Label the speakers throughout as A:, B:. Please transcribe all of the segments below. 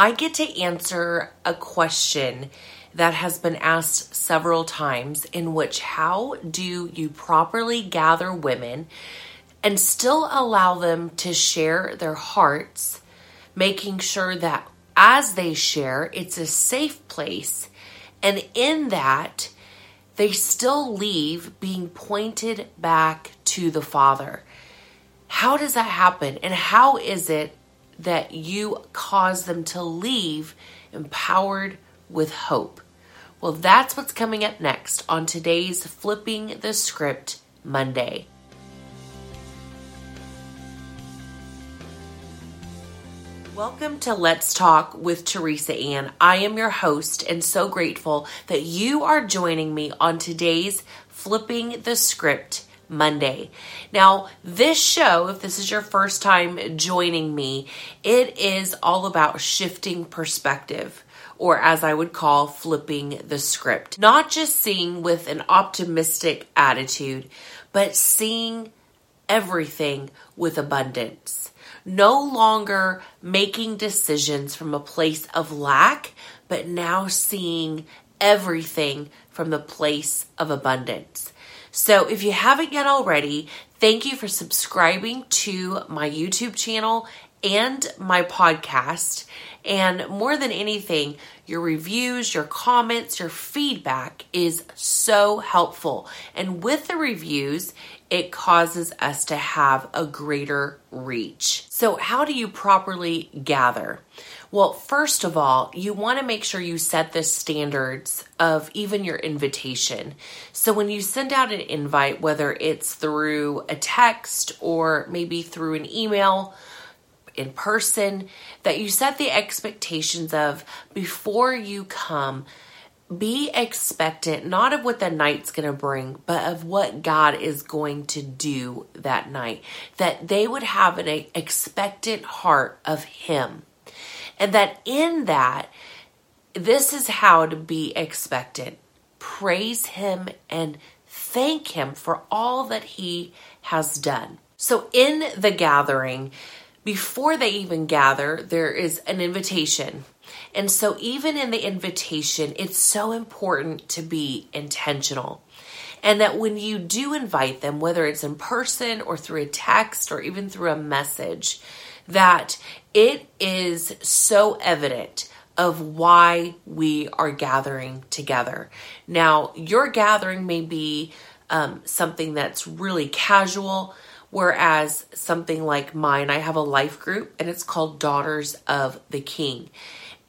A: I get to answer a question that has been asked several times in which how do you properly gather women and still allow them to share their hearts, making sure that as they share, it's a safe place. And in that, they still leave being pointed back to the Father. How does that happen? And how is it that you cause them to leave empowered with hope? Well, that's what's coming up next on today's Flipping the Script Monday. Welcome to Let's Talk with Teresa Ann. I am your host and so grateful that you are joining me on today's Flipping the Script Monday. Now, this show, if this is your first time joining me, it is all about shifting perspective or as I would call flipping the script. Not just seeing with an optimistic attitude, but seeing everything with abundance. No longer making decisions from a place of lack, but now seeing everything from the place of abundance. So if you haven't yet already, thank you for subscribing to my YouTube channel and my podcast. And more than anything, your reviews, your comments, your feedback is so helpful. And with the reviews, it causes us to have a greater reach. So, how do you properly gather? Well, first of all, you want to make sure you set the standards of even your invitation. So, when you send out an invite, whether it's through a text or maybe through an email, in person, that you set the expectations of before you come. Be expectant, not of what the night's going to bring, but of what God is going to do that night. That they would have an expectant heart of Him. And that in that, this is how to be expectant. Praise Him and thank Him for all that He has done. So, in the gathering, before they even gather, there is an invitation. And so, even in the invitation, it's so important to be intentional. And that when you do invite them, whether it's in person or through a text or even through a message, that it is so evident of why we are gathering together. Now, your gathering may be um, something that's really casual, Whereas something like mine, I have a life group and it's called Daughters of the King.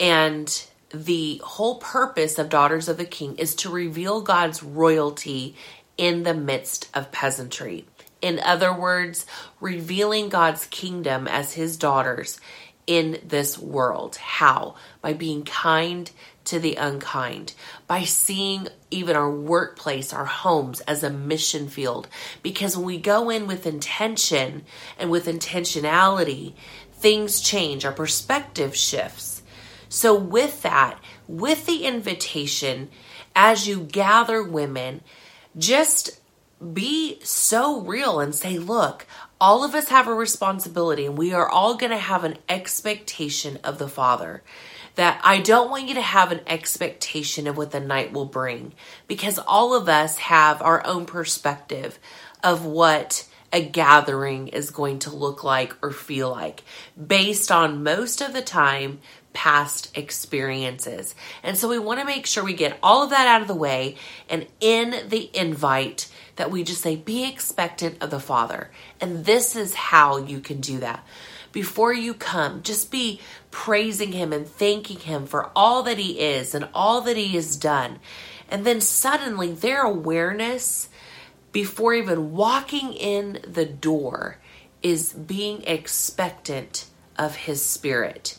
A: And the whole purpose of Daughters of the King is to reveal God's royalty in the midst of peasantry. In other words, revealing God's kingdom as his daughters in this world. How? By being kind to the unkind, by seeing even our workplace, our homes as a mission field. Because when we go in with intention and with intentionality, things change, our perspective shifts. So, with that, with the invitation, as you gather women, just be so real and say, look, all of us have a responsibility and we are all going to have an expectation of the Father. That I don't want you to have an expectation of what the night will bring because all of us have our own perspective of what a gathering is going to look like or feel like based on most of the time past experiences. And so we want to make sure we get all of that out of the way and in the invite that we just say be expectant of the Father. And this is how you can do that before you come, just be praising Him and thanking Him for all that He is and all that He has done. And then suddenly their awareness before even walking in the door is being expectant of His Spirit.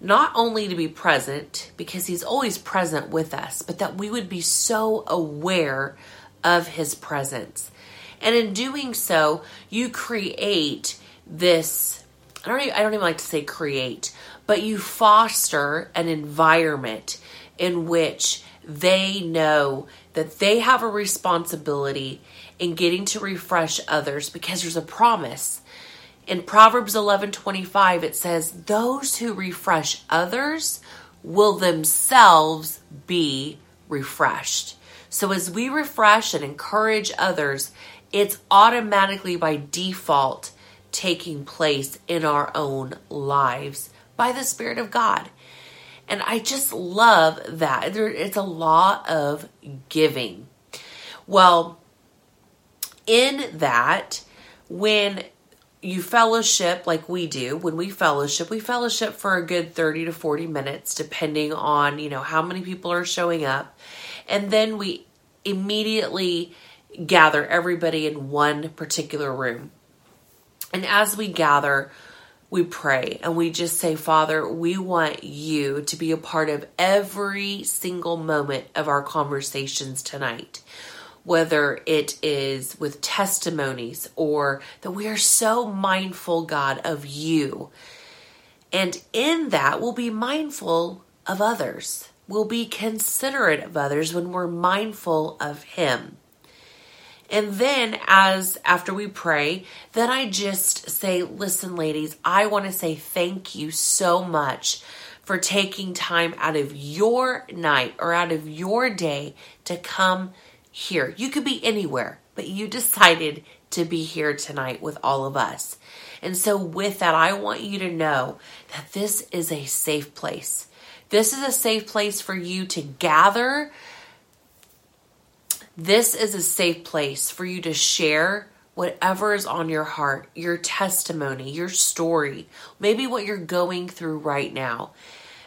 A: Not only to be present, because He's always present with us, but that we would be so aware of His presence. And in doing so, you create this I don't even, I don't even like to say create, but you foster an environment in which they know that they have a responsibility in getting to refresh others because there's a promise. In Proverbs 11:25 it says, "Those who refresh others will themselves be refreshed." So as we refresh and encourage others, it's automatically by default taking place in our own lives by the Spirit of God. And I just love that. It's a law of giving. Well, in that, when you fellowship like we do, when we fellowship, we fellowship for a good 30 to 40 minutes, depending on, you know, how many people are showing up. And then we immediately gather everybody in one particular room. And as we gather, we pray and we just say, Father, we want you to be a part of every single moment of our conversations tonight. Whether it is with testimonies or that we are so mindful, God, of you. And in that, we'll be mindful of others. We'll be considerate of others when we're mindful of Him. And then as after we pray, then I just say, "Listen, ladies, I want to say thank you so much for taking time out of your night or out of your day to come here. You could be anywhere, but you decided to be here tonight with all of us." And so with that, I want you to know that this is a safe place. This is a safe place for you to gather this is a safe place for you to share whatever is on your heart, your testimony, your story, maybe what you're going through right now.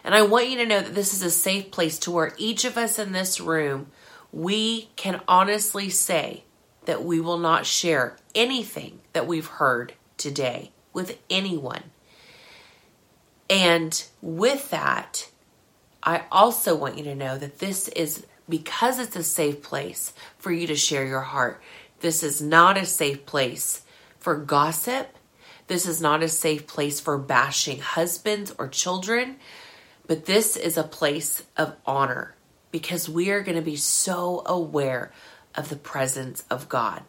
A: And I want you to know that this is a safe place to where each of us in this room, we can honestly say that we will not share anything that we've heard today with anyone. And with that, I also want you to know that this is because it's a safe place for you to share your heart. This is not a safe place for gossip. This is not a safe place for bashing husbands or children, but this is a place of honor because we are going to be so aware of the presence of God.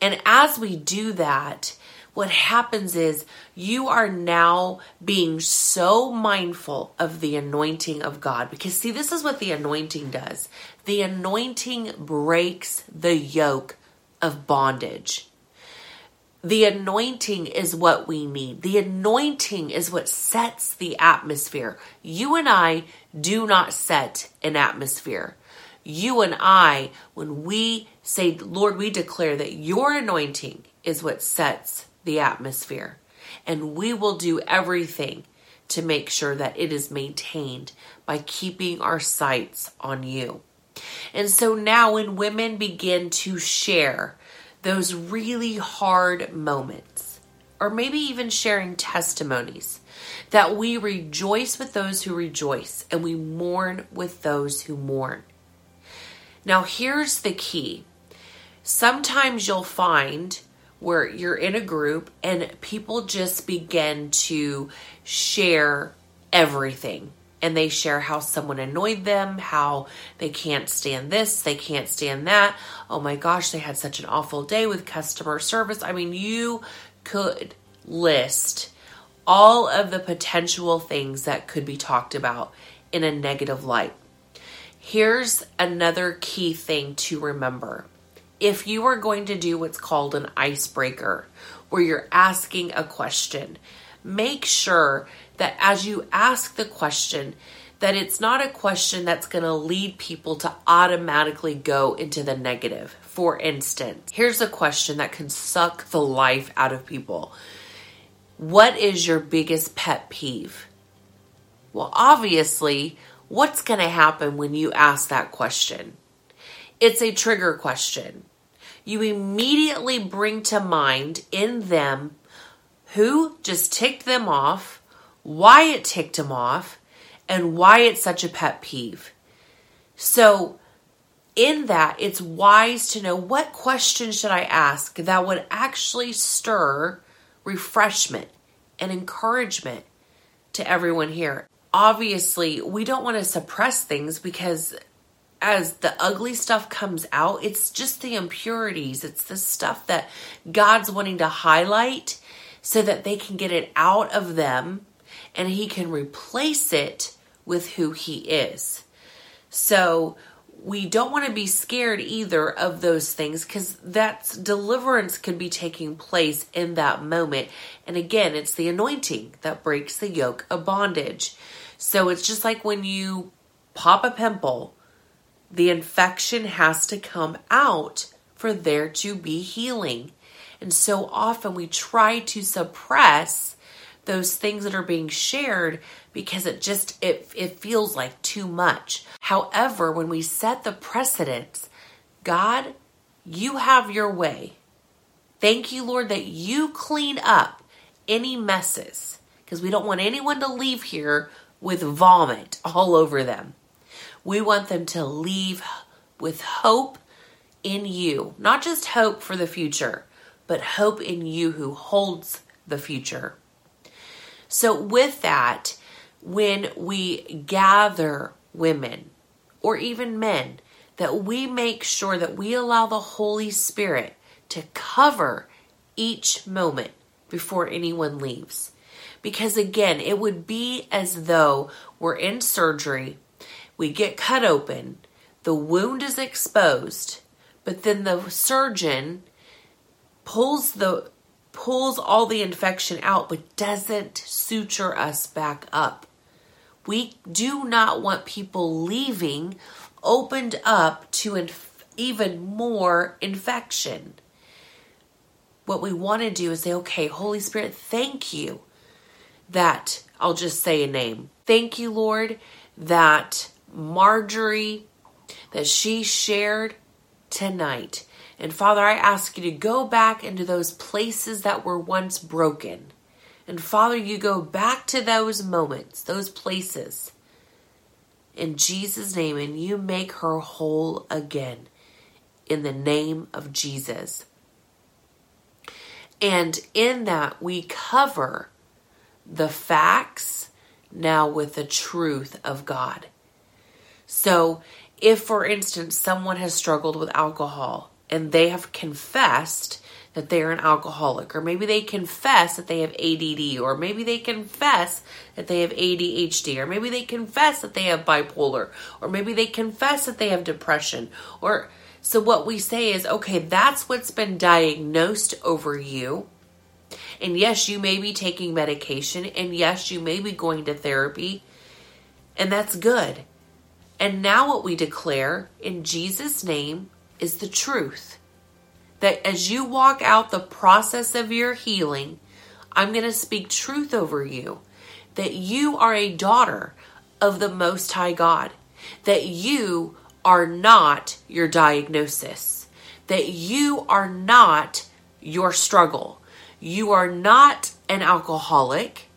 A: And as we do that, what happens is you are now being so mindful of the anointing of God. Because, see, this is what the anointing does the anointing breaks the yoke of bondage. The anointing is what we need. The anointing is what sets the atmosphere. You and I do not set an atmosphere. You and I, when we say, Lord, we declare that your anointing is what sets the atmosphere. And we will do everything to make sure that it is maintained by keeping our sights on you. And so now, when women begin to share those really hard moments, or maybe even sharing testimonies, that we rejoice with those who rejoice and we mourn with those who mourn. Now, here's the key sometimes you'll find where you're in a group and people just begin to share everything. And they share how someone annoyed them, how they can't stand this, they can't stand that. Oh my gosh, they had such an awful day with customer service. I mean, you could list all of the potential things that could be talked about in a negative light. Here's another key thing to remember if you are going to do what's called an icebreaker, where you're asking a question, make sure that as you ask the question, that it's not a question that's going to lead people to automatically go into the negative. For instance, here's a question that can suck the life out of people. What is your biggest pet peeve? Well, obviously, what's going to happen when you ask that question? It's a trigger question. You immediately bring to mind in them who just ticked them off, why it ticked him off, and why it's such a pet peeve. So, in that, it's wise to know what question should I ask that would actually stir refreshment and encouragement to everyone here. Obviously, we don't want to suppress things because as the ugly stuff comes out, it's just the impurities. It's the stuff that God's wanting to highlight so that they can get it out of them and he can replace it with who he is. So we don't want to be scared either of those things because that's deliverance can be taking place in that moment. And again, it's the anointing that breaks the yoke of bondage. So it's just like when you pop a pimple, the infection has to come out for there to be healing. And so often we try to suppress those things that are being shared because it just it it feels like too much. However, when we set the precedence, God, you have your way. Thank you, Lord, that you clean up any messes because we don't want anyone to leave here with vomit all over them. We want them to leave with hope in you, not just hope for the future, but hope in you who holds the future. So, with that, when we gather women or even men, that we make sure that we allow the Holy Spirit to cover each moment before anyone leaves. Because again, it would be as though we're in surgery, we get cut open, the wound is exposed, but then the surgeon pulls the pulls all the infection out but doesn't suture us back up. We do not want people leaving opened up to inf- even more infection. What we want to do is say, okay, Holy Spirit, thank you that I'll just say a name. Thank you, Lord, that Marjorie, that she shared tonight and Father, I ask you to go back into those places that were once broken. And Father, you go back to those moments, those places, in Jesus' name, and you make her whole again in the name of Jesus. And in that, we cover the facts now with the truth of God. So, if, for instance, someone has struggled with alcohol, and they have confessed that they're an alcoholic, or maybe they confess that they have ADD, or maybe they confess that they have ADHD, or maybe they confess that they have bipolar, or maybe they confess that they have depression, or so what we say is, okay, that's what's been diagnosed over you. And yes, you may be taking medication, and yes, you may be going to therapy, and that's good. And now, what we declare in Jesus' name is the truth. That as you walk out the process of your healing, I'm going to speak truth over you. That you are a daughter of the Most High God. That you are not your diagnosis. That you are not your struggle. You are not an alcoholic.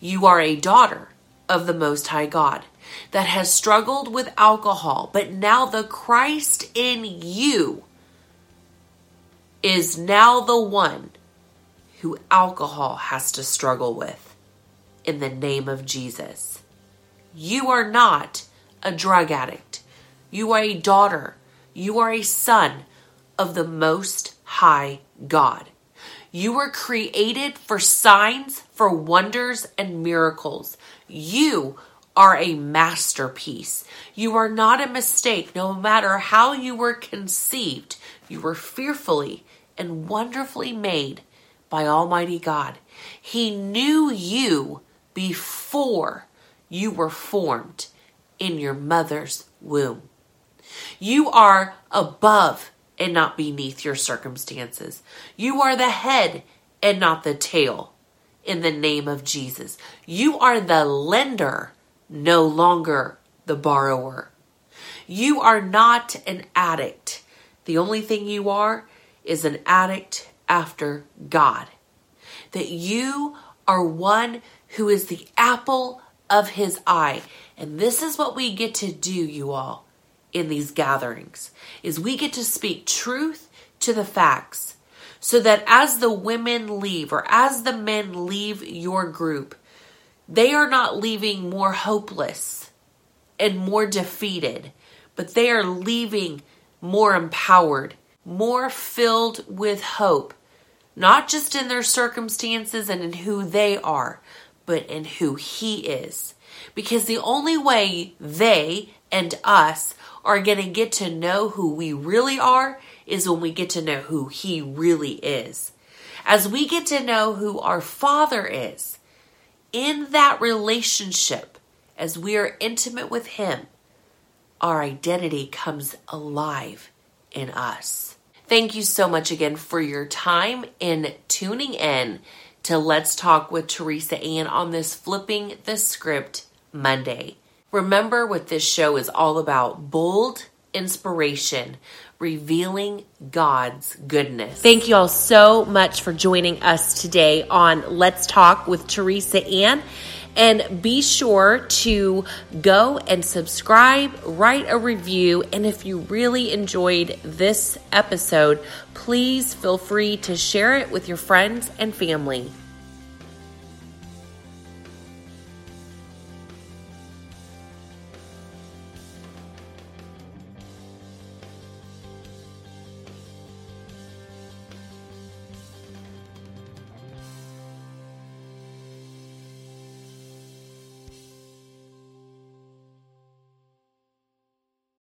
A: You are a daughter of the Most High God that has struggled with alcohol, but now the Christ in you is now the one who alcohol has to struggle with in the name of Jesus. You are not a drug addict. You are a daughter. You are a son of the Most High God. You were created for signs, for wonders, and miracles. You are a masterpiece. You are not a mistake, no matter how you were conceived. You were fearfully and wonderfully made by Almighty God. He knew you before you were formed in your mother's womb. You are above and not beneath your circumstances. You are the head and not the tail in the name of Jesus. You are the lender no longer the borrower. You are not an addict. The only thing you are is an addict after God. That you are one who is the apple of his eye. And this is what we get to do, you all, in these gatherings, is we get to speak truth to the facts. So that as the women leave or as the men leave your group, they are not leaving more hopeless and more defeated, but they are leaving more empowered, more filled with hope not just in their circumstances and in who they are, but in who He is. Because the only way they and us are going to get to know who we really are is when we get to know who He really is. As we get to know who our Father is, in that relationship, as we are intimate with Him, our identity comes alive in us. Thank you so much again for your time in tuning in to Let's Talk with Teresa Ann on this Flipping the Script Monday. Remember what this show is all about bold inspiration, revealing God's goodness. Thank you all so much for joining us today on Let's Talk with Teresa Ann. And be sure to go and subscribe, write a review, and if you really enjoyed this episode, please feel free to share it with your friends and family.